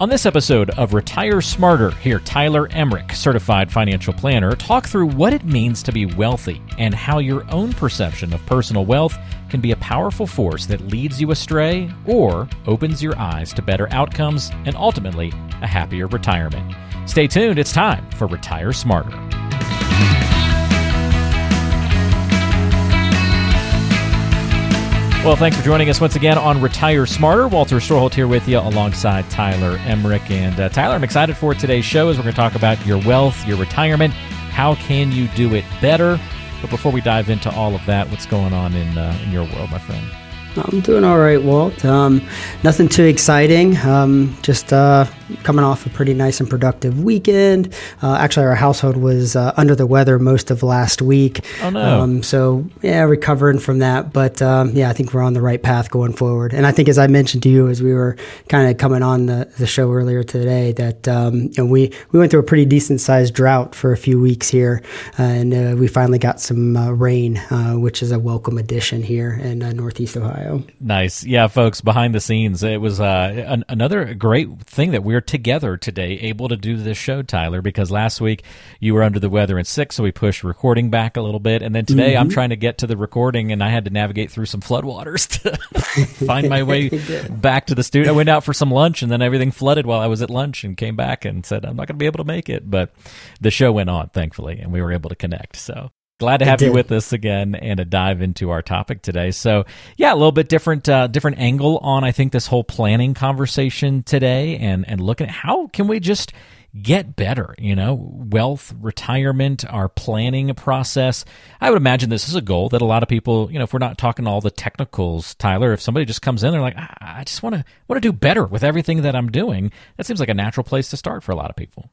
On this episode of Retire Smarter, hear Tyler Emrick, certified financial planner, talk through what it means to be wealthy and how your own perception of personal wealth can be a powerful force that leads you astray or opens your eyes to better outcomes and ultimately a happier retirement. Stay tuned, it's time for Retire Smarter. Well, thanks for joining us once again on Retire Smarter. Walter Storholt here with you alongside Tyler Emrick. And uh, Tyler, I'm excited for today's show as we're going to talk about your wealth, your retirement. How can you do it better? But before we dive into all of that, what's going on in, uh, in your world, my friend? I'm doing all right, Walt. Um, nothing too exciting. Um, just uh, coming off a pretty nice and productive weekend. Uh, actually, our household was uh, under the weather most of last week. Oh no! Um, so yeah, recovering from that. But um, yeah, I think we're on the right path going forward. And I think, as I mentioned to you, as we were kind of coming on the, the show earlier today, that um, you know, we we went through a pretty decent sized drought for a few weeks here, uh, and uh, we finally got some uh, rain, which is a welcome addition here in Northeast Ohio. Ohio. Nice. Yeah, folks, behind the scenes, it was uh, an, another great thing that we're together today, able to do this show, Tyler, because last week you were under the weather and sick, so we pushed recording back a little bit. And then today mm-hmm. I'm trying to get to the recording, and I had to navigate through some floodwaters to find my way back to the studio. I went out for some lunch, and then everything flooded while I was at lunch and came back and said, I'm not going to be able to make it. But the show went on, thankfully, and we were able to connect. So glad to have you with us again and to dive into our topic today. So, yeah, a little bit different, uh, different angle on I think this whole planning conversation today, and and looking at how can we just get better, you know, wealth, retirement, our planning process. I would imagine this is a goal that a lot of people, you know, if we're not talking all the technicals, Tyler, if somebody just comes in, they're like, I just want to want to do better with everything that I'm doing. That seems like a natural place to start for a lot of people.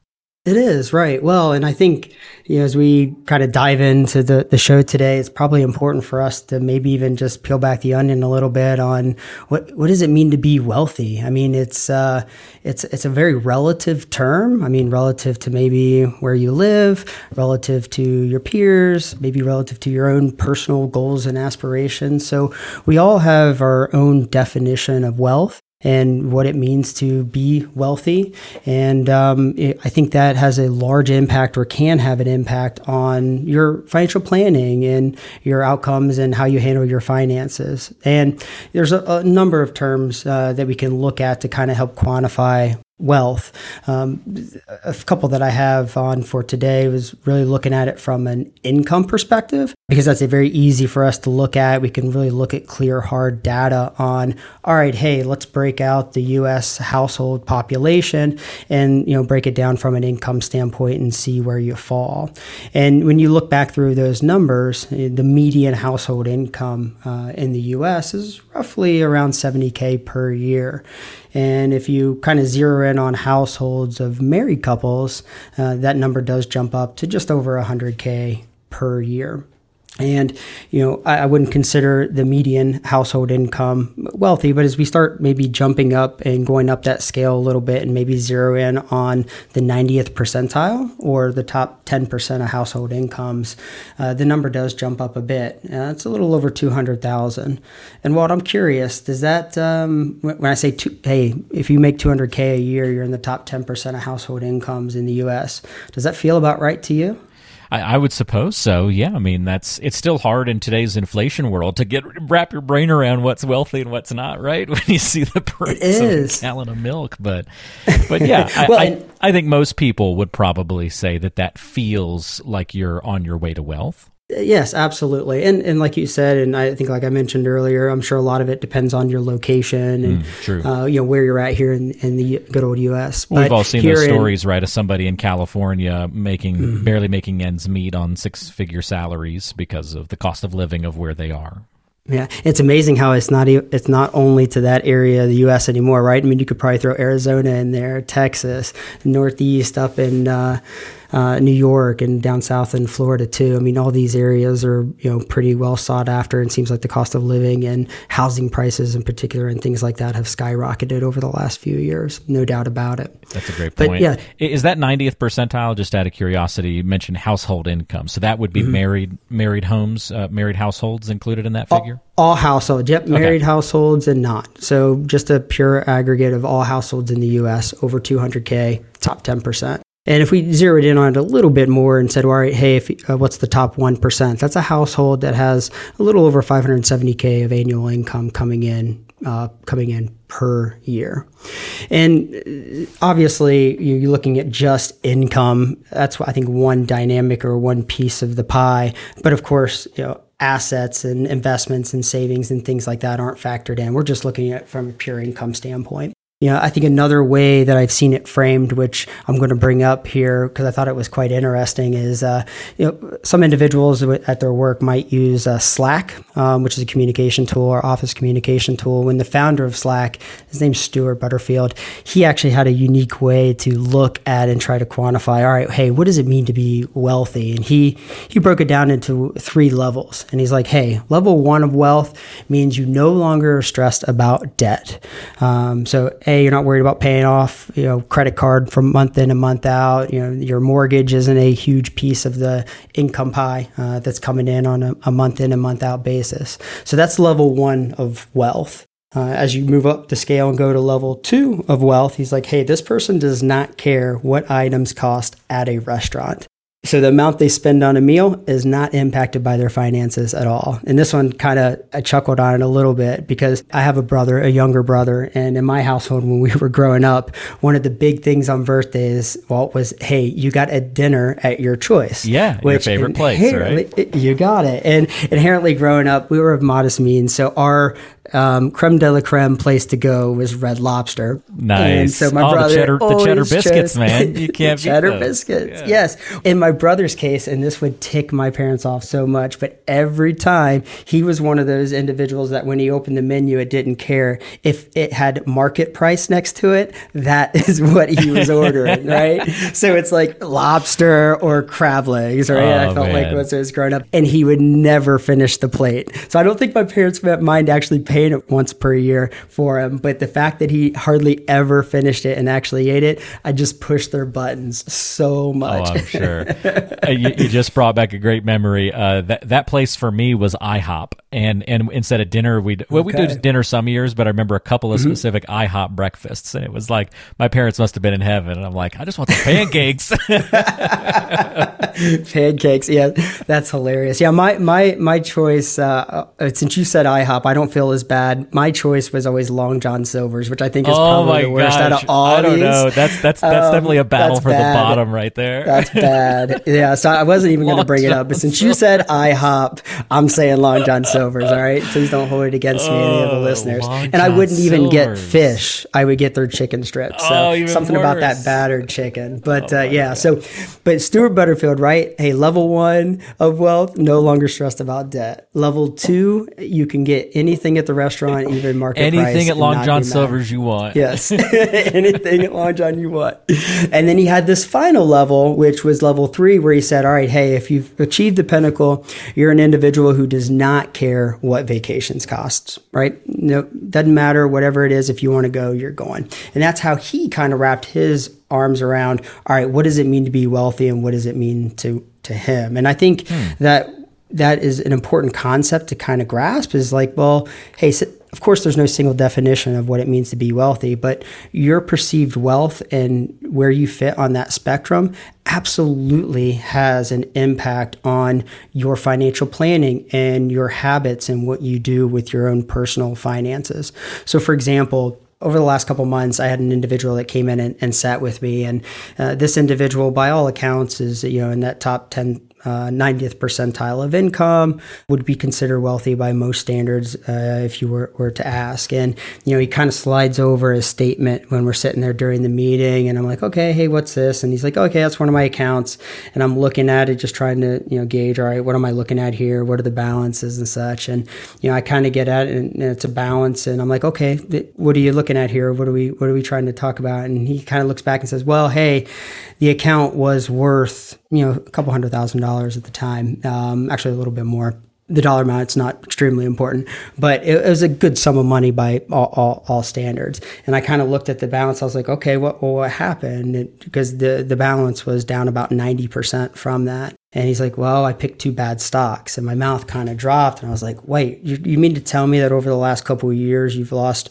It is, right. Well, and I think, you know, as we kind of dive into the, the show today, it's probably important for us to maybe even just peel back the onion a little bit on what, what does it mean to be wealthy? I mean, it's, uh, it's, it's a very relative term. I mean, relative to maybe where you live, relative to your peers, maybe relative to your own personal goals and aspirations. So we all have our own definition of wealth and what it means to be wealthy. And um, it, I think that has a large impact or can have an impact on your financial planning and your outcomes and how you handle your finances. And there's a, a number of terms uh, that we can look at to kind of help quantify wealth. Um, a couple that I have on for today was really looking at it from an income perspective because that's a very easy for us to look at. We can really look at clear, hard data on, all right, hey, let's break out the US household population and, you know, break it down from an income standpoint and see where you fall. And when you look back through those numbers, the median household income uh, in the US is roughly around 70K per year. And if you kind of zero in on households of married couples, uh, that number does jump up to just over 100K per year. And, you know, I, I, wouldn't consider the median household income wealthy, but as we start maybe jumping up and going up that scale a little bit and maybe zero in on the 90th percentile or the top 10% of household incomes, uh, the number does jump up a bit. Uh, it's a little over 200,000. And Walt, I'm curious, does that, um, when I say, two, hey, if you make 200K a year, you're in the top 10% of household incomes in the US, does that feel about right to you? I, I, would suppose so. Yeah, I mean that's it's still hard in today's inflation world to get wrap your brain around what's wealthy and what's not. Right when you see the price of a gallon of milk, but but yeah, well, I, I, I think most people would probably say that that feels like you're on your way to wealth. Yes, absolutely. And and like you said, and I think like I mentioned earlier, I'm sure a lot of it depends on your location and mm, uh, you know where you're at here in, in the good old U.S. Well, we've all seen those stories, in, right, of somebody in California making mm barely making ends meet on six figure salaries because of the cost of living of where they are. Yeah, it's amazing how it's not it's not only to that area of the U.S. anymore, right? I mean, you could probably throw Arizona in there, Texas, Northeast, up in. Uh, uh, New York and down south in Florida too. I mean, all these areas are you know pretty well sought after, and seems like the cost of living and housing prices in particular and things like that have skyrocketed over the last few years. No doubt about it. That's a great point. But yeah, is that 90th percentile? Just out of curiosity, you mentioned household income, so that would be mm-hmm. married married homes, uh, married households included in that figure. All, all households, yep, married okay. households and not. So just a pure aggregate of all households in the U.S. over 200k, top 10 percent. And if we zeroed in on it a little bit more and said, all right, hey, if, uh, what's the top 1%? That's a household that has a little over 570K of annual income coming in, uh, coming in per year. And uh, obviously, you're looking at just income. That's, I think, one dynamic or one piece of the pie. But of course, you know, assets and investments and savings and things like that aren't factored in. We're just looking at from a pure income standpoint. You know, I think another way that I've seen it framed, which I'm going to bring up here because I thought it was quite interesting, is uh, you know some individuals at their work might use uh, Slack, um, which is a communication tool or office communication tool. When the founder of Slack, his name's Stewart Butterfield, he actually had a unique way to look at and try to quantify. All right, hey, what does it mean to be wealthy? And he he broke it down into three levels. And he's like, hey, level one of wealth means you no longer are stressed about debt. Um, so a, you're not worried about paying off, you know, credit card from month in and month out. You know, your mortgage isn't a huge piece of the income pie uh, that's coming in on a, a month in and month out basis. So that's level one of wealth. Uh, as you move up the scale and go to level two of wealth, he's like, hey, this person does not care what items cost at a restaurant. So the amount they spend on a meal is not impacted by their finances at all. And this one kind of I chuckled on it a little bit because I have a brother, a younger brother, and in my household when we were growing up, one of the big things on birthdays, well, was hey, you got a dinner at your choice. Yeah, your favorite place, right? You got it. And inherently growing up, we were of modest means, so our um, creme de la creme place to go was Red Lobster. Nice. And so my oh, brother the cheddar, the cheddar biscuits, man. You can't cheddar biscuits. Yeah. Yes. In my brother's case, and this would tick my parents off so much, but every time he was one of those individuals that when he opened the menu, it didn't care if it had market price next to it. That is what he was ordering, right? So it's like lobster or crab legs, right? Oh, I felt man. like once I was growing up, and he would never finish the plate. So I don't think my parents mind actually paying it once per year for him. But the fact that he hardly ever finished it and actually ate it, I just pushed their buttons so much. Oh, I'm sure. uh, you, you, just brought back a great memory. Uh, that that place for me was IHOP, and and instead of dinner, we well okay. we do dinner some years, but I remember a couple of mm-hmm. specific IHOP breakfasts, and it was like my parents must have been in heaven, and I'm like, I just want the pancakes. pancakes, yeah, that's hilarious. Yeah, my my my choice. Uh, uh since you said IHOP, I don't feel as bad. My choice was always Long John Silver's, which I think is oh probably the worst gosh. out of all. I don't know. That's that's that's um, definitely a battle for bad. the bottom right there. That's bad. yeah. So I wasn't even going to bring John it up, but since you said IHOP, I'm saying Long John Silver's. All right. Please don't hold it against oh, me, any of the oh, listeners. Long and John I wouldn't Silver's. even get fish. I would get their chicken strips. So oh, something worse. about that battered chicken. But oh, uh, yeah. God. So, but Stewart Butterfield, right? Hey, level one of wealth, no longer stressed about debt. Level two, you can get anything at the restaurant, even market anything at Long John Silver's you want. Yes, anything at Long John you want. And then he had this final level, which was level three, where he said, "All right, hey, if you've achieved the pinnacle, you're an individual who does not care what vacations costs. Right? No, doesn't matter whatever it is. If you want to go, you're going." And that's how he kind of wrapped his arms around. All right, what does it mean to be wealthy, and what does it mean to to him? And I think hmm. that that is an important concept to kind of grasp is like, well, hey, of course, there's no single definition of what it means to be wealthy, but your perceived wealth and where you fit on that spectrum absolutely has an impact on your financial planning and your habits and what you do with your own personal finances. So, for example, over the last couple months, I had an individual that came in and, and sat with me, and uh, this individual, by all accounts, is you know in that top ten uh, 90th percentile of income, would be considered wealthy by most standards uh, if you were, were to ask. And, you know, he kind of slides over his statement when we're sitting there during the meeting. And I'm like, okay, hey, what's this? And he's like, okay, that's one of my accounts. And I'm looking at it, just trying to, you know, gauge, all right, what am I looking at here? What are the balances and such? And, you know, I kind of get at it and it's a balance. And I'm like, okay, what are you looking at here? What are we, what are we trying to talk about? And he kind of looks back and says, well, hey, the account was worth, you know, a couple hundred thousand dollars at the time, um, actually a little bit more. The dollar amount, it's not extremely important, but it, it was a good sum of money by all, all, all standards. And I kind of looked at the balance. I was like, okay, what, what happened? Because the, the balance was down about 90% from that. And he's like, well, I picked two bad stocks. And my mouth kind of dropped. And I was like, wait, you, you mean to tell me that over the last couple of years, you've lost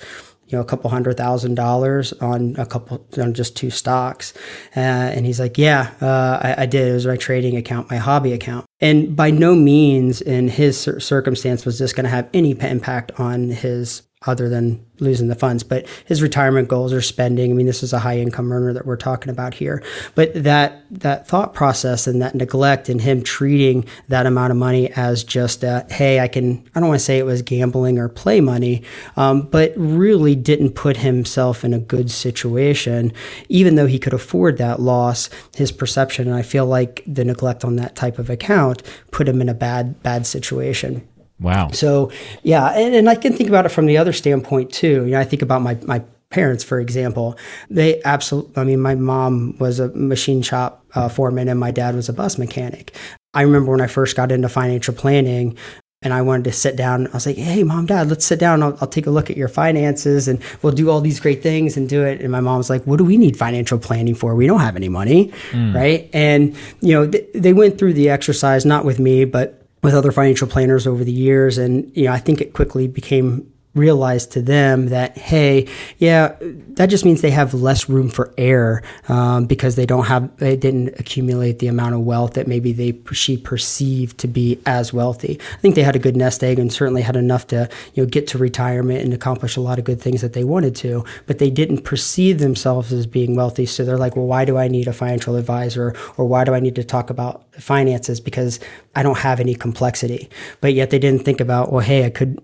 you know, a couple hundred thousand dollars on a couple, on just two stocks. Uh, and he's like, yeah, uh, I, I, did. It was my trading account, my hobby account. And by no means in his circumstance was this going to have any impact on his other than losing the funds. But his retirement goals are spending. I mean, this is a high income earner that we're talking about here. But that that thought process and that neglect and him treating that amount of money as just a, hey, I can I don't want to say it was gambling or play money, um, but really didn't put himself in a good situation, even though he could afford that loss. His perception, and I feel like the neglect on that type of account put him in a bad bad situation. Wow. So, yeah, and, and I can think about it from the other standpoint too. You know, I think about my my parents, for example. They absolutely. I mean, my mom was a machine shop uh, foreman, and my dad was a bus mechanic. I remember when I first got into financial planning. And I wanted to sit down. I was like, "Hey, mom, dad, let's sit down. I'll, I'll take a look at your finances, and we'll do all these great things and do it." And my mom's like, "What do we need financial planning for? We don't have any money, mm. right?" And you know, th- they went through the exercise, not with me, but with other financial planners over the years. And, you know, I think it quickly became realized to them that hey yeah that just means they have less room for error um, because they don't have they didn't accumulate the amount of wealth that maybe they she perceived to be as wealthy i think they had a good nest egg and certainly had enough to you know get to retirement and accomplish a lot of good things that they wanted to but they didn't perceive themselves as being wealthy so they're like well why do i need a financial advisor or why do i need to talk about finances because i don't have any complexity but yet they didn't think about well hey i could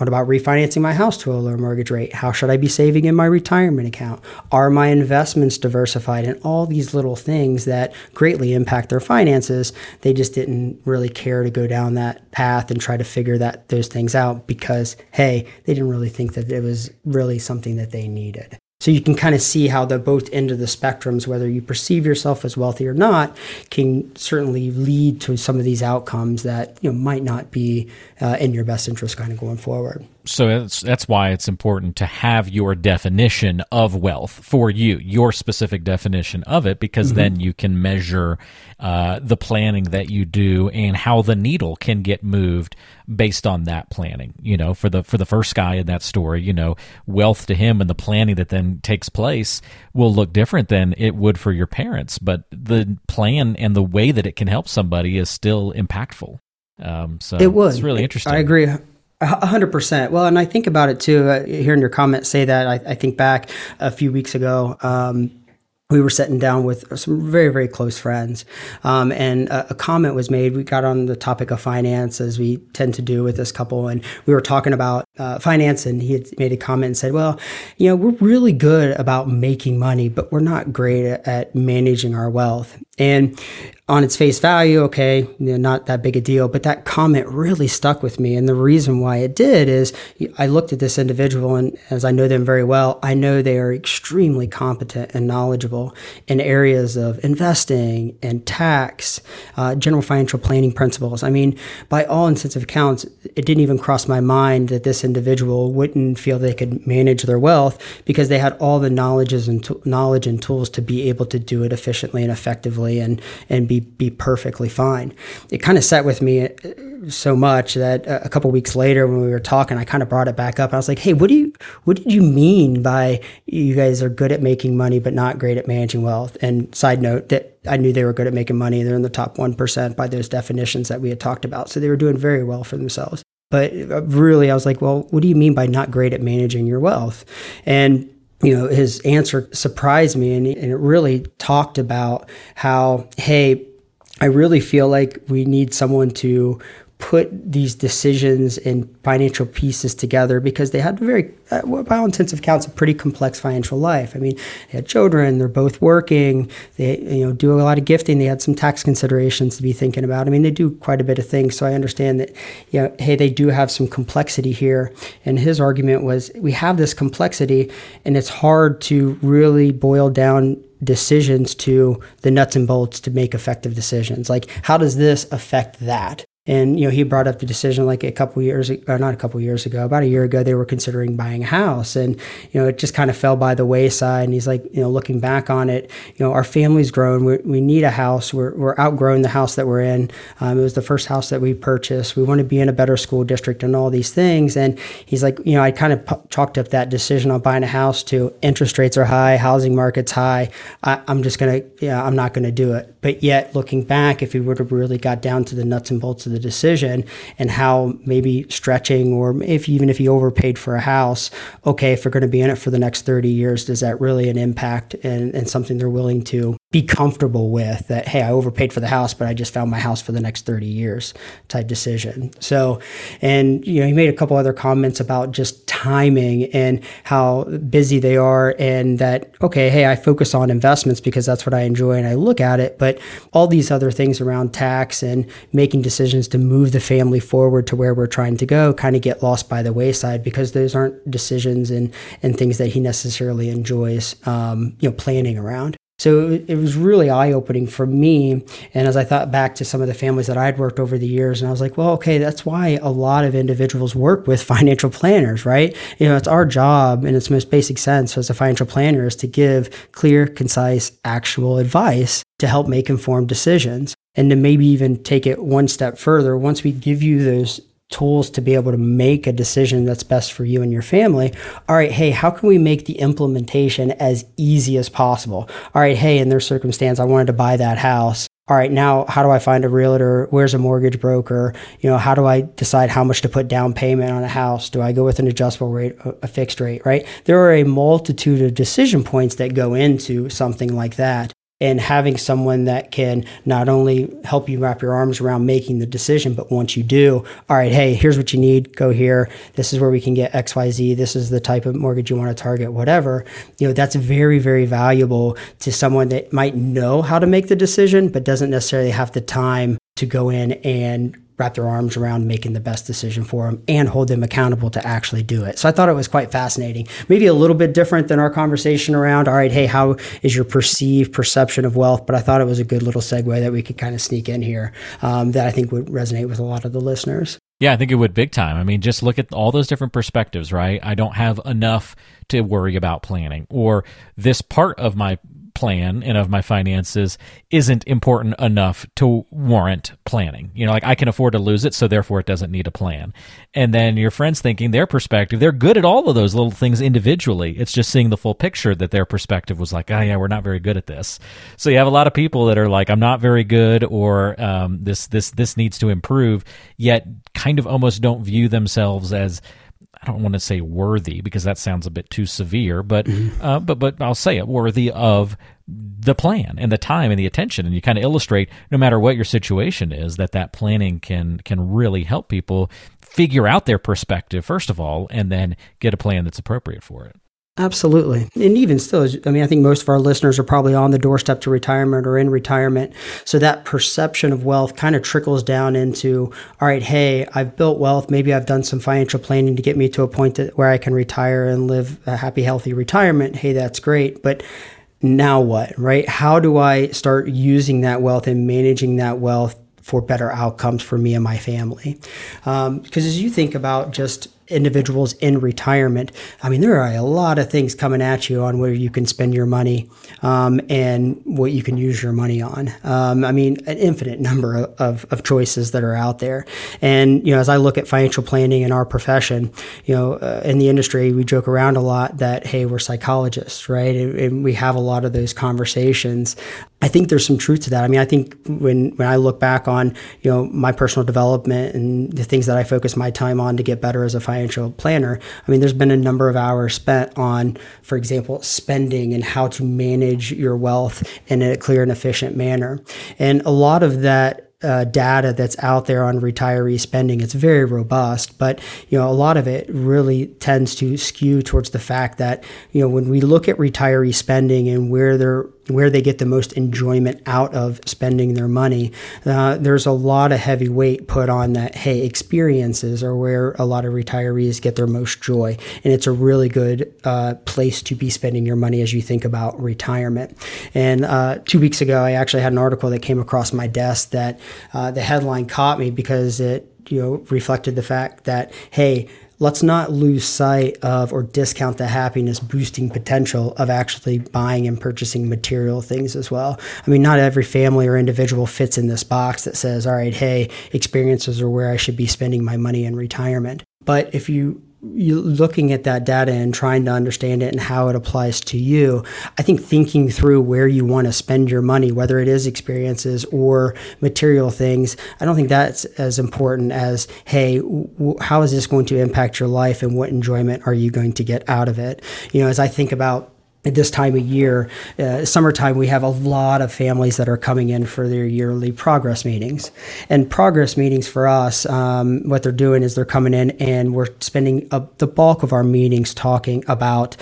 what about refinancing my house to a lower mortgage rate? How should I be saving in my retirement account? Are my investments diversified? And all these little things that greatly impact their finances. They just didn't really care to go down that path and try to figure that those things out because hey, they didn't really think that it was really something that they needed. So you can kind of see how the both end of the spectrums, whether you perceive yourself as wealthy or not, can certainly lead to some of these outcomes that you know might not be uh, in your best interest, kind of going forward so that's that's why it's important to have your definition of wealth for you, your specific definition of it, because mm-hmm. then you can measure uh, the planning that you do and how the needle can get moved based on that planning. You know, for the for the first guy in that story, you know, wealth to him and the planning that then takes place will look different than it would for your parents, but the plan and the way that it can help somebody is still impactful. Um, so it was really interesting. I agree a hundred percent. Well, and I think about it too. Uh, hearing your comment say that, I, I think back a few weeks ago. Um, we were sitting down with some very very close friends um, and a, a, comment was made we got on the topic of finance as we tend to do with this couple and we were talking about uh, finance and he had made a comment and said well you know we're really good about making money but we're not great at, at managing our wealth and on its face value, okay, you know, not that big a deal, but that comment really stuck with me. And the reason why it did is I looked at this individual, and as I know them very well, I know they are extremely competent and knowledgeable in areas of investing and tax, uh, general financial planning principles. I mean, by all intents accounts, it didn't even cross my mind that this individual wouldn't feel they could manage their wealth because they had all the knowledges and knowledge and tools to be able to do it efficiently and effectively and and be be perfectly fine. It kind of sat with me uh, so much that a couple weeks later when we were talking, I kind of brought it back up. I was like, "Hey, what do you what did you mean by you guys are good at making money but not great at managing wealth?" And side note that I knew they were good at making money. They're in the top 1% by those definitions that we had talked about. So they were doing very well for themselves. But uh, really, I was like, well, what do you mean by not great at managing your wealth? And you know, his answer surprised me and, and it really talked about how, hey, I really feel like we need someone to put these decisions and financial pieces together because they had a very, uh, by all intents and accounts, a pretty complex financial life. I mean, they had children, they're both working, they you know do a lot of gifting, they had some tax considerations to be thinking about. I mean, they do quite a bit of things, so I understand that, you know, hey, they do have some complexity here. And his argument was, we have this complexity, and it's hard to really boil down decisions to the nuts and bolts to make effective decisions. Like, how does this affect that? And you know, he brought up the decision like a couple years, or not a couple years ago, about a year ago, they were considering buying a house, and you know, it just kind of fell by the wayside. And he's like, you know, looking back on it, you know, our family's grown. we we need a house. We're we're outgrowing the house that we're in. Um, it was the first house that we purchased. We want to be in a better school district and all these things. And he's like, you know, I kind of p- chalked up that decision on buying a house to interest rates are high, housing market's high. I, I'm just gonna, yeah, I'm not gonna do it. But yet, looking back, if he would have really got down to the nuts and bolts of the decision and how maybe stretching, or if even if he overpaid for a house, okay, if we're going to be in it for the next 30 years, does that really an impact and, and something they're willing to be comfortable with that, hey, I overpaid for the house, but I just found my house for the next 30 years type decision. So, and, you know, he made a couple other comments about just timing and how busy they are and that, okay, hey, I focus on investments because that's what I enjoy and I look at it. But all these other things around tax and making decisions to move the family forward to where we're trying to go kind of get lost by the wayside because those aren't decisions and, and things that he necessarily enjoys, um, you know, planning around. So it was really eye opening for me. And as I thought back to some of the families that I'd worked over the years, and I was like, well, okay, that's why a lot of individuals work with financial planners, right? You know, it's our job in its most basic sense as a financial planner is to give clear, concise, actual advice to help make informed decisions. And to maybe even take it one step further, once we give you those tools to be able to make a decision that's best for you and your family. All right, hey, how can we make the implementation as easy as possible? All right, hey, in their circumstance, I wanted to buy that house. All right, now how do I find a realtor? Where's a mortgage broker? You know, how do I decide how much to put down payment on a house? Do I go with an adjustable rate, a fixed rate, right? There are a multitude of decision points that go into something like that and having someone that can not only help you wrap your arms around making the decision, but once you do, all right, hey, here's what you need, go here. This is where we can get XYZ. This is the type of mortgage you want to target, whatever. You know, that's very, very valuable to someone that might know how to make the decision, but doesn't necessarily have the time to go in and wrap their arms around making the best decision for them and hold them accountable to actually do it. So I thought it was quite fascinating. Maybe a little bit different than our conversation around, all right, hey, how is your perceived perception of wealth? But I thought it was a good little segue that we could kind of sneak in here um, that I think would resonate with a lot of the listeners. Yeah, I think it would big time. I mean, just look at all those different perspectives, right? I don't have enough to worry about planning, or this part of my plan and of my finances isn't important enough to warrant planning. You know, like I can afford to lose it, so therefore it doesn't need a plan. And then your friends thinking their perspective, they're good at all of those little things individually. It's just seeing the full picture that their perspective was like, oh yeah, we're not very good at this. So you have a lot of people that are like, I'm not very good, or um, this this this needs to improve, yet kind of almost don't view themselves as I don't want to say worthy because that sounds a bit too severe, but mm-hmm. uh, but but I'll say it worthy of the plan and the time and the attention, and you kind of illustrate no matter what your situation is that that planning can can really help people figure out their perspective first of all, and then get a plan that's appropriate for it. Absolutely. And even still, I mean, I think most of our listeners are probably on the doorstep to retirement or in retirement. So that perception of wealth kind of trickles down into, all right, hey, I've built wealth. Maybe I've done some financial planning to get me to a point that, where I can retire and live a happy, healthy retirement. Hey, that's great. But now what, right? How do I start using that wealth and managing that wealth for better outcomes for me and my family? Because um, as you think about just individuals in retirement. I mean, there are a lot of things coming at you on where you can spend your money um, and what you can use your money on. Um, I mean, an infinite number of, of choices that are out there. And, you know, as I look at financial planning in our profession, you know, uh, in the industry, we joke around a lot that, hey, we're psychologists, right? And, and we have a lot of those conversations. I think there's some truth to that. I mean, I think when, when I look back on, you know, my personal development and the things that I focus my time on to get better as a financial financial planner, I mean, there's been a number of hours spent on, for example, spending and how to manage your wealth in a clear and efficient manner. And a lot of that uh, data that's out there on retiree spending. It's very robust, but you know a lot of it really tends to skew towards the fact that you know when we look at retiree spending and where they're where they get the most enjoyment out of spending their money. Uh, there's a lot of heavy weight put on that, hey, experiences are where a lot of retirees get their most joy. And it's a really good uh, place to be spending your money as you think about retirement. And uh, two weeks ago, I actually had an article that came across my desk that uh, the headline caught me because it you know reflected the fact that hey let's not lose sight of or discount the happiness boosting potential of actually buying and purchasing material things as well. I mean, not every family or individual fits in this box that says, all right, hey, experiences are where I should be spending my money in retirement. But if you looking at that data and trying to understand it and how it applies to you i think thinking through where you want to spend your money whether it is experiences or material things i don't think that's as important as hey w- how is this going to impact your life and what enjoyment are you going to get out of it? You know as i think about at this time of year, uh, summertime, we have a lot of families that are coming in for their yearly progress meetings. And progress meetings for us, um, what they're doing is they're coming in and we're spending a, the bulk of our meetings talking about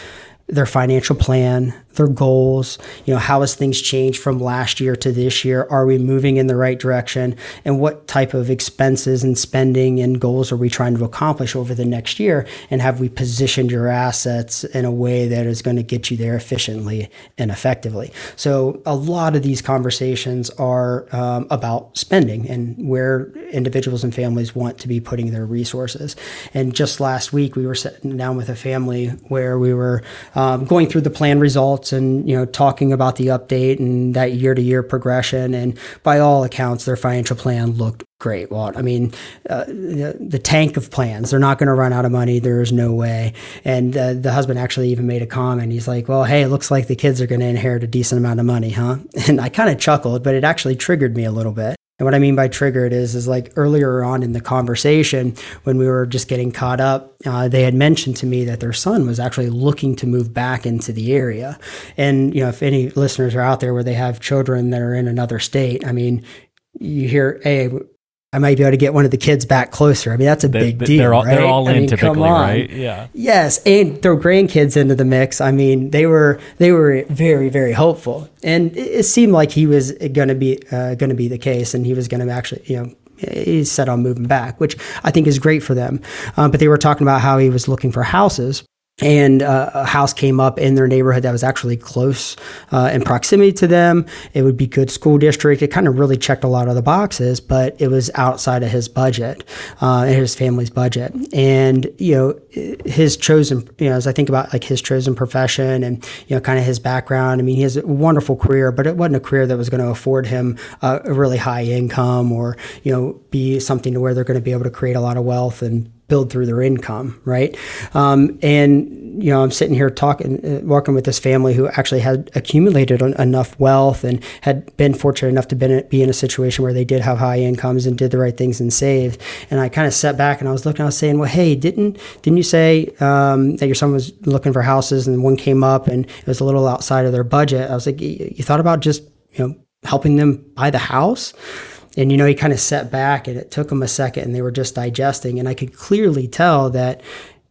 their financial plan, their goals, you know, how has things changed from last year to this year? Are we moving in the right direction? And what type of expenses and spending and goals are we trying to accomplish over the next year? And have we positioned your assets in a way that is going to get you there efficiently and effectively? So a lot of these conversations are um, about spending and where individuals and families want to be putting their resources. And just last week, we were sitting down with a family where we were um, going through the plan results and you know talking about the update and that year to year progression. And by all accounts, their financial plan looked great. Well, I mean, uh, the, the, tank of plans. They're not going to run out of money. There's no way. And uh, the husband actually even made a comment. He's like, "Well, hey, it looks like the kids are going to inherit a decent amount of money, huh?" And I kind of chuckled, but it actually triggered me a little bit. And what I mean by triggered is, is like earlier on in the conversation when we were just getting caught up, uh, they had mentioned to me that their son was actually looking to move back into the area. And you know, if any listeners are out there where they have children that are in another state, I mean, you hear, hey, I might be able to get one of the kids back closer. I mean, that's a they, big deal. They're all, right? they're all in I mean, typically, right? Yeah. Yes, and throw grandkids into the mix. I mean, they were they were very very hopeful, and it, it seemed like he was going to be uh, going to be the case, and he was going to actually, you know, he's set on moving back, which I think is great for them. Um, but they were talking about how he was looking for houses and uh, a house came up in their neighborhood that was actually close uh, in proximity to them. It would be good school district. It kind of really checked a lot of the boxes, but it was outside of his budget, uh, and his family's budget. And you know, his chosen, you know, as I think about like his chosen profession and you know, kind of his background. I mean, he has a wonderful career, but it wasn't a career that was going to afford him a really high income or you know, be something to where they're going to be able to create a lot of wealth and build through their income, right? Um, and you know, I'm sitting here talking, uh, working with this family who actually had accumulated enough wealth and had been fortunate enough to be in a situation where they did have high incomes and did the right things and saved. And I kind of sat back and I was looking, I was saying, well, hey, didn't didn't you say um, that your son was looking for houses and one came up and it was a little outside of their budget? I was like, you thought about just you know helping them buy the house? And, you know, he kind of sat back and it took him a second and they were just digesting. And I could clearly tell that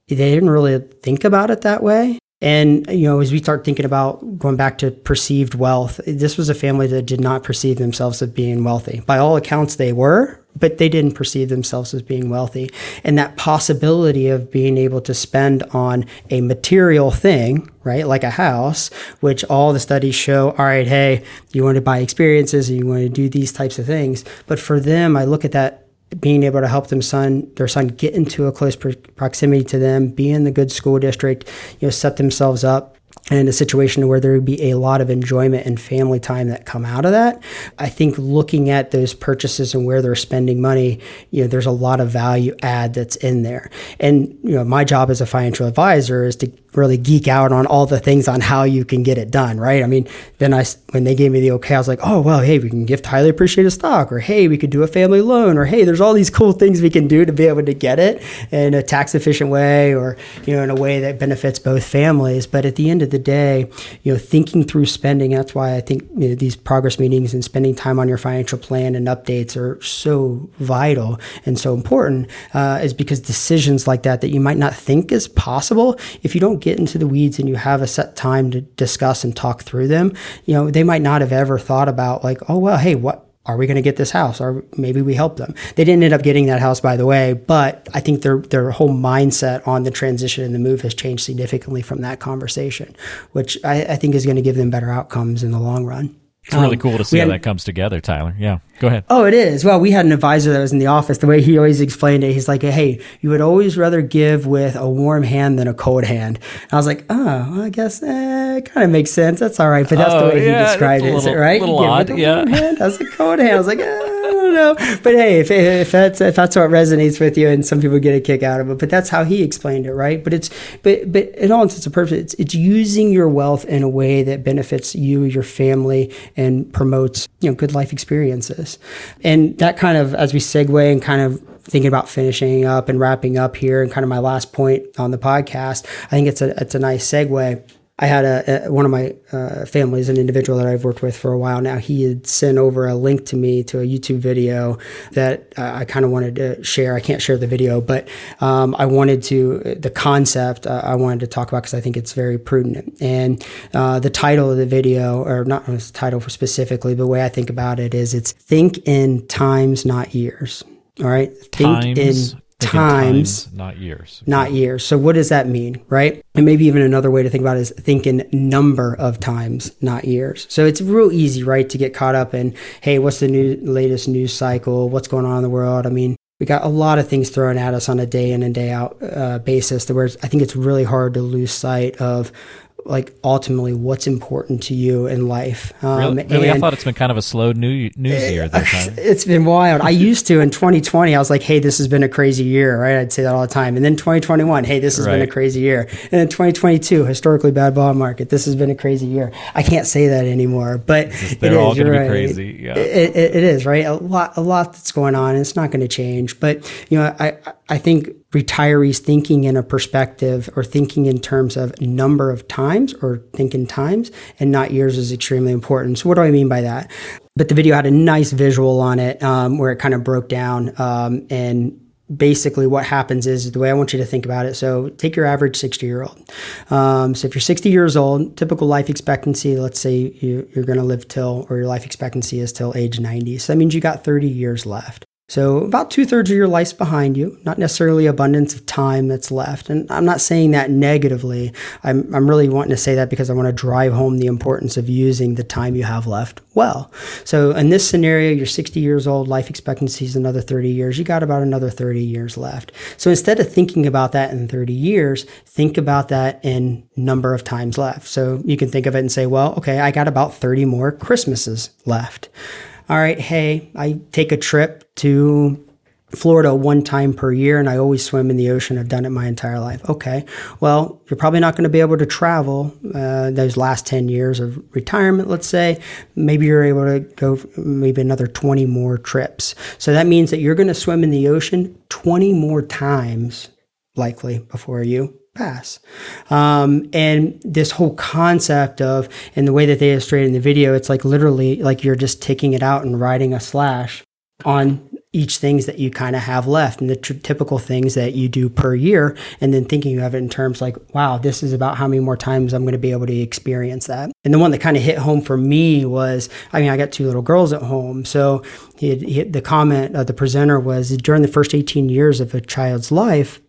they didn't really think about it that way. And, you know, as we start thinking about going back to perceived wealth, this was a family that did not perceive themselves as being wealthy. By all accounts, they were, but they didn't perceive themselves as being wealthy. And that possibility of being able to spend on a material thing, right, like a house, which all the studies show, all right, hey, you want to buy experiences and you want to do these types of things. But for them, I look at that being able to help them son their son get into a close proximity to them, be in the good school district, you know, set themselves up in a situation where there would be a lot of enjoyment and family time that come out of that. I think looking at those purchases and where they're spending money, you know, there's a lot of value add that's in there. And you know, my job as a financial advisor is to really geek out on all the things on how you can get it done, right? I mean, then I, when they gave me the okay, I was like, oh, well, hey, we can gift highly appreciated stock, or hey, we could do a family loan, or hey, there's all these cool things we can do to be able to get it in a tax efficient way, or, you know, in a way that benefits both families. But at the end of the day, you know, thinking through spending, that's why I think you know, these progress meetings and spending time on your financial plan and updates are so vital and so important, uh, is because decisions like that, that you might not think is possible, if you don't get into the weeds and you have a set time to discuss and talk through them, you know, they might not have ever thought about like, oh, well, hey, what, are we going to get this house? Or maybe we help them. They didn't end up getting that house by the way but i think their their whole mindset on the transition and the move has changed significantly from that conversation which i, I think is going to give them better outcomes in the long run it's really um, cool to see how that comes together, Tyler. Yeah, go ahead. Oh, it is. Well, we had an advisor that was in the office. The way he always explained it, he's like, "Hey, you would always rather give with a warm hand than a cold hand." And I was like, "Oh, well, I guess eh, it kind of makes sense. That's all right." But that's oh, the way yeah, he described it. Little, is it right? Little odd, yeah. Hand, that's a cold hand. I was like, eh know. But hey, if, if that's if that's what resonates with you, and some people get a kick out of it, but that's how he explained it, right? But it's but but in all intents and purposes, it's, it's using your wealth in a way that benefits you, your family, and promotes you know good life experiences. And that kind of as we segue and kind of thinking about finishing up and wrapping up here, and kind of my last point on the podcast, I think it's a it's a nice segue I had a, a one of my uh, families, an individual that I've worked with for a while now. He had sent over a link to me to a YouTube video that uh, I kind of wanted to share. I can't share the video, but um, I wanted to the concept uh, I wanted to talk about because I think it's very prudent. And uh, the title of the video, or not the title for specifically, but the way I think about it is it's think in times, not years. All right, think times. in times, times, not years. Not years. So what does that mean, right? And maybe even another way to think about it is think in number of times, not years. So it's real easy, right, to get caught up in, hey, what's the new latest news cycle? What's going on in the world? I mean, we got a lot of things thrown at us on a day in and day out uh, basis. Where I think it's really hard to lose sight of like ultimately what's important to you in life. Um, really? really? I thought it's been kind of a slow new, news it, year this time. It's been wild. I used to in 2020, I was like, hey, this has been a crazy year, right? I'd say that all the time. And then 2021, hey, this has right. been a crazy year. And then 2022, historically bad bond market. This has been a crazy year. I can't say that anymore, but they're all going to be crazy. Yeah, it, it, it is right. A lot, a lot that's going on. And it's not going to change. But you know, I, I think retirees thinking in a perspective or thinking in terms of number of times or thinking times and not years is extremely important. So, what do I mean by that? But the video had a nice visual on it um, where it kind of broke down um, and basically what happens is the way I want you to think about it. So take your average 60 year old. Um, so if you're 60 years old, typical life expectancy, let's say you, are going to live till, or your life expectancy is till age 90. So that means you got 30 years left. So, about two thirds of your life's behind you, not necessarily abundance of time that's left. And I'm not saying that negatively. I'm, I'm really wanting to say that because I want to drive home the importance of using the time you have left well. So, in this scenario, you're 60 years old, life expectancy is another 30 years. You got about another 30 years left. So, instead of thinking about that in 30 years, think about that in number of times left. So, you can think of it and say, well, okay, I got about 30 more Christmases left all right, hey, I take a trip to Florida one time per year and I always swim in the ocean. I've done it my entire life. Okay. Well, you're probably not going to be able to travel uh, those last 10 years of retirement, let's say. Maybe you're able to go maybe another 20 more trips. So that means that you're going to swim in the ocean 20 more times likely before you pass. Um, and this whole concept of, and the way that they illustrate in the video, it's like literally like you're just taking it out and writing a slash on each things that you kind of have left and the typical things that you do per year and then thinking of it in terms like wow this is about how many more times i'm going to be able to experience that and the one that kind of hit home for me was i mean i got two little girls at home so he had, he had, the comment of the presenter was during the first 18 years of a child's life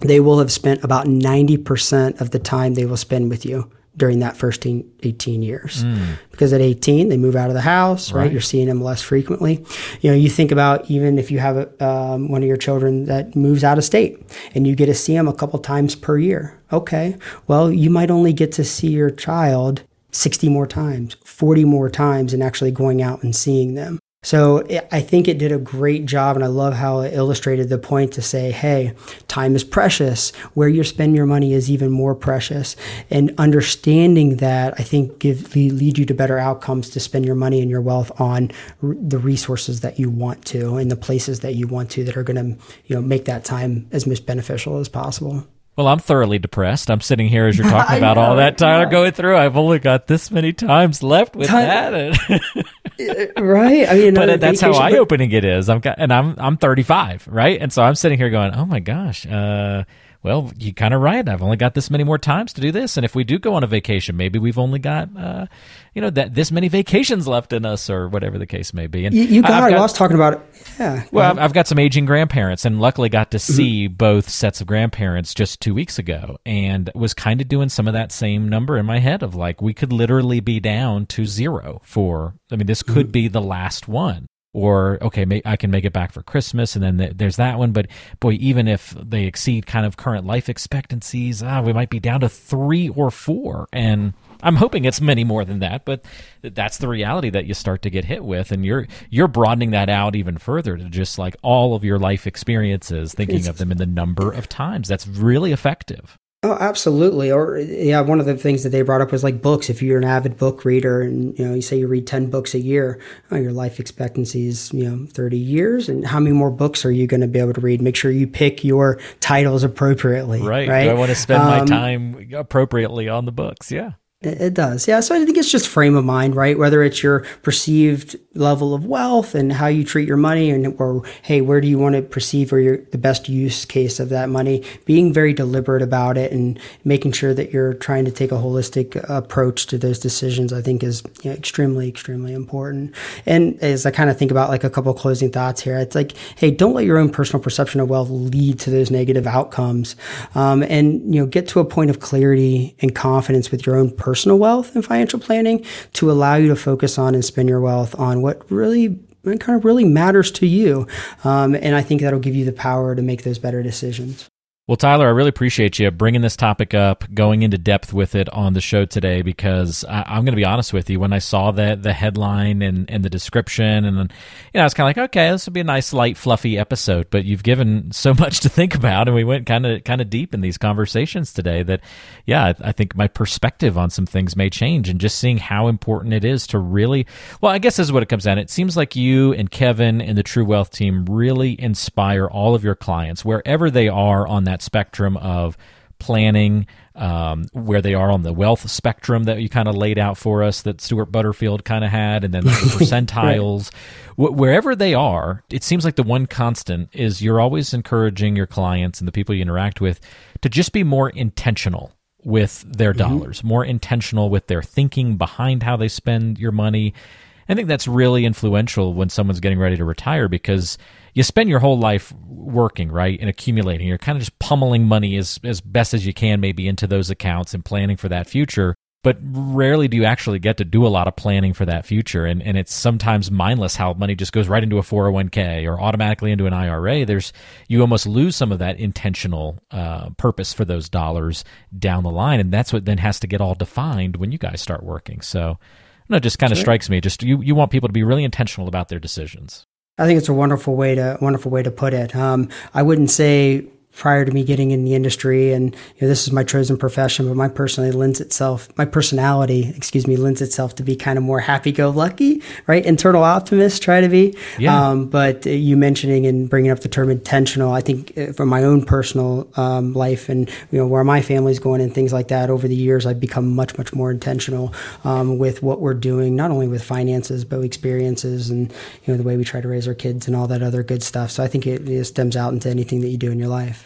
they will have spent about 90% of the time they will spend with you during that first 18 years. Mm. Because at 18, they move out of the house, right? right? You're seeing them less frequently. You know, you think about even if you have a, um, one of your children that moves out of state and you get to see them a couple times per year. Okay, well, you might only get to see your child 60 more times, 40 more times, and actually going out and seeing them. So I think it did a great job, and I love how it illustrated the point to say, hey, time is precious. Where you spend your money is even more precious. And understanding that, I think, give lead you to better outcomes to spend your money and your wealth on the resources that you want to and the places that you want to that are going to, you know, make that time as most beneficial as possible. Well, I'm thoroughly depressed. I'm sitting here as you're talking about know, all that, Tyler, yeah. going through. I've only got this many times left with that, right? I mean, but that's how eye opening it is. I'm and I'm I'm 35, right? And so I'm sitting here going, oh my gosh. Uh, well, you kind of right. I've only got this many more times to do this, and if we do go on a vacation, maybe we've only got, uh, you know, that this many vacations left in us, or whatever the case may be. And you, you got, I've got, lost talking about it. Yeah. Well, I've, I've, got some aging grandparents, and luckily got to mm-hmm. see mm-hmm. both sets of grandparents just two weeks ago, and was kind of doing some of that same number in my head of like we could literally be down to zero for. I mean, this could mm-hmm. be the last one or okay, may, I can make it back for Christmas, and then there's that one. But boy, even if they exceed kind of current life expectancies, ah, we might be down to three or four, and I'm hoping it's many more than that. But that's the reality that you start to get hit with, and you're you're broadening that out even further to just like all of your life experiences, thinking of them in the number of times. That's really effective. Oh, absolutely. Or yeah, one of the things that they brought up was like books. If you're an avid book reader and you know you say you read ten books a year, oh, your life expectancy is you know thirty years. And how many more books are you going to be able to read? Make sure you pick your titles appropriately. Right. Right. Do I want to spend um, my time appropriately on the books? Yeah. It does. Yeah. So I think it's just frame of mind, right? Whether it's your perceived level of wealth and how you treat your money and or hey, where do you want to perceive or your the best use case of that money? Being very deliberate about it and making sure that you're trying to take a holistic approach to those decisions, I think is you know, extremely, extremely important. And as I kind of think about like a couple closing thoughts here, it's like, hey, don't let your own personal perception of wealth lead to those negative outcomes. Um, and you know, get to a point of clarity and confidence with your own personal wealth and financial planning to allow you to focus on and spend your wealth on what really kind of really matters to you. Um, and I think that'll give you the power to make those better decisions. Well, Tyler, I really appreciate you bringing this topic up, going into depth with it on the show today. Because I, am going to be honest with you, when I saw the the headline and, and the description, and you know, I was kind of like, okay, this would be a nice, light, fluffy episode. But you've given so much to think about, and we went kind of kind of deep in these conversations today. That, yeah, I, I think my perspective on some things may change, and just seeing how important it is to really, well, I guess this is what it comes down. It seems like you and Kevin and the True Wealth team really inspire all of your clients wherever they are on that that spectrum of planning, um, where they are on the wealth spectrum that you kind of laid out for us that Stewart Butterfield kind of had, and then the percentiles. right. wherever they are, it seems like the one constant is you're always encouraging your clients and the people you interact with to just be more intentional with their mm-hmm. dollars, more intentional with their thinking behind how they spend your money. I think that's really influential when someone's getting ready to retire because you spend your whole life working, right, and accumulating. You're kind of just pummeling money as as best as you can, maybe into those accounts and planning for that future. But rarely do you actually get to do a lot of planning for that future, and and it's sometimes mindless how money just goes right into a 401k or automatically into an IRA. There's you almost lose some of that intentional uh, purpose for those dollars down the line, and that's what then has to get all defined when you guys start working. So. No, it just kind of sure. strikes me. Just you, you want people to be really intentional about their decisions. I think it's a wonderful way to wonderful way to put it. Um, I wouldn't say prior to me getting in the industry. And you know, this is my chosen profession but my personality lends itself my personality excuse me lends itself to be kind of more happy-go-lucky right? Internal optimist try to be. Yeah. Um, but you mentioning and bringing up the term intentional i think uh, from my own personal um, life and you know where my family's going and things like that over the years i've become much much more intentional um, with what we're doing not only with finances but experiences and you know the way we try to raise our kids and all that other good stuff. So i think it, it stems out into anything that you do in your life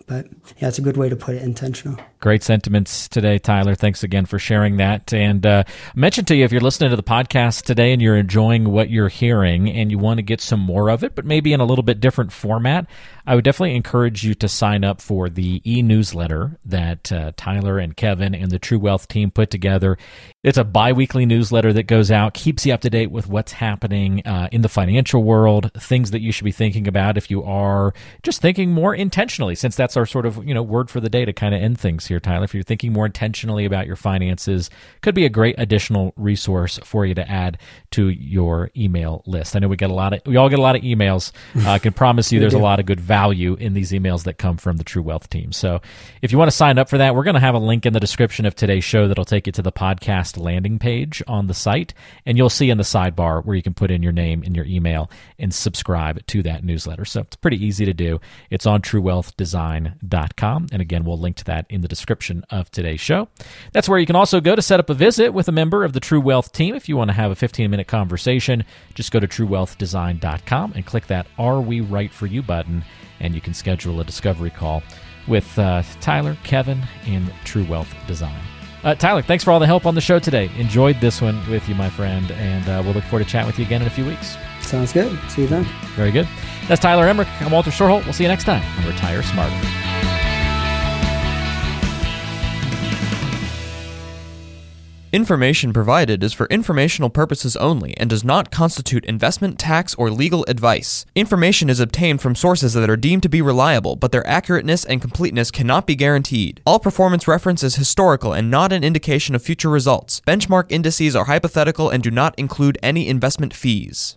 but yeah, it's a good way to put it intentional. Great sentiments today, Tyler. Thanks again for sharing that. And uh, mention to you if you're listening to the podcast today and you're enjoying what you're hearing and you want to get some more of it, but maybe in a little bit different format, I would definitely encourage you to sign up for the e newsletter that uh, Tyler and Kevin and the True Wealth team put together. It's a bi weekly newsletter that goes out, keeps you up to date with what's happening uh, in the financial world, things that you should be thinking about if you are just thinking more intentionally, since that's our sort of you know word for the day to kind of end things here, Tyler. If you're thinking more intentionally about your finances, could be a great additional resource for you to add to your email list. I know we get a lot of we all get a lot of emails. Uh, I can promise you there's a lot of good value in these emails that come from the True Wealth team. So if you want to sign up for that, we're going to have a link in the description of today's show that'll take you to the podcast landing page on the site, and you'll see in the sidebar where you can put in your name and your email and subscribe to that newsletter. So it's pretty easy to do. It's on truewealthdesign.com. And again, we'll link to that in the description of today's show. That's where you can also go to set up a visit with a member of the True Wealth team. If you want to have a 15 minute conversation, just go to truewealthdesign.com and click that Are We Right For You button, and you can schedule a discovery call with uh, Tyler, Kevin, and True Wealth Design. Uh, Tyler, thanks for all the help on the show today. Enjoyed this one with you, my friend, and uh, we'll look forward to chatting with you again in a few weeks. Sounds good. See you then. Very good. That's Tyler Emrick. I'm Walter Storholt. We'll see you next time on Retire Smarter. Information provided is for informational purposes only and does not constitute investment, tax, or legal advice. Information is obtained from sources that are deemed to be reliable, but their accurateness and completeness cannot be guaranteed. All performance reference is historical and not an indication of future results. Benchmark indices are hypothetical and do not include any investment fees.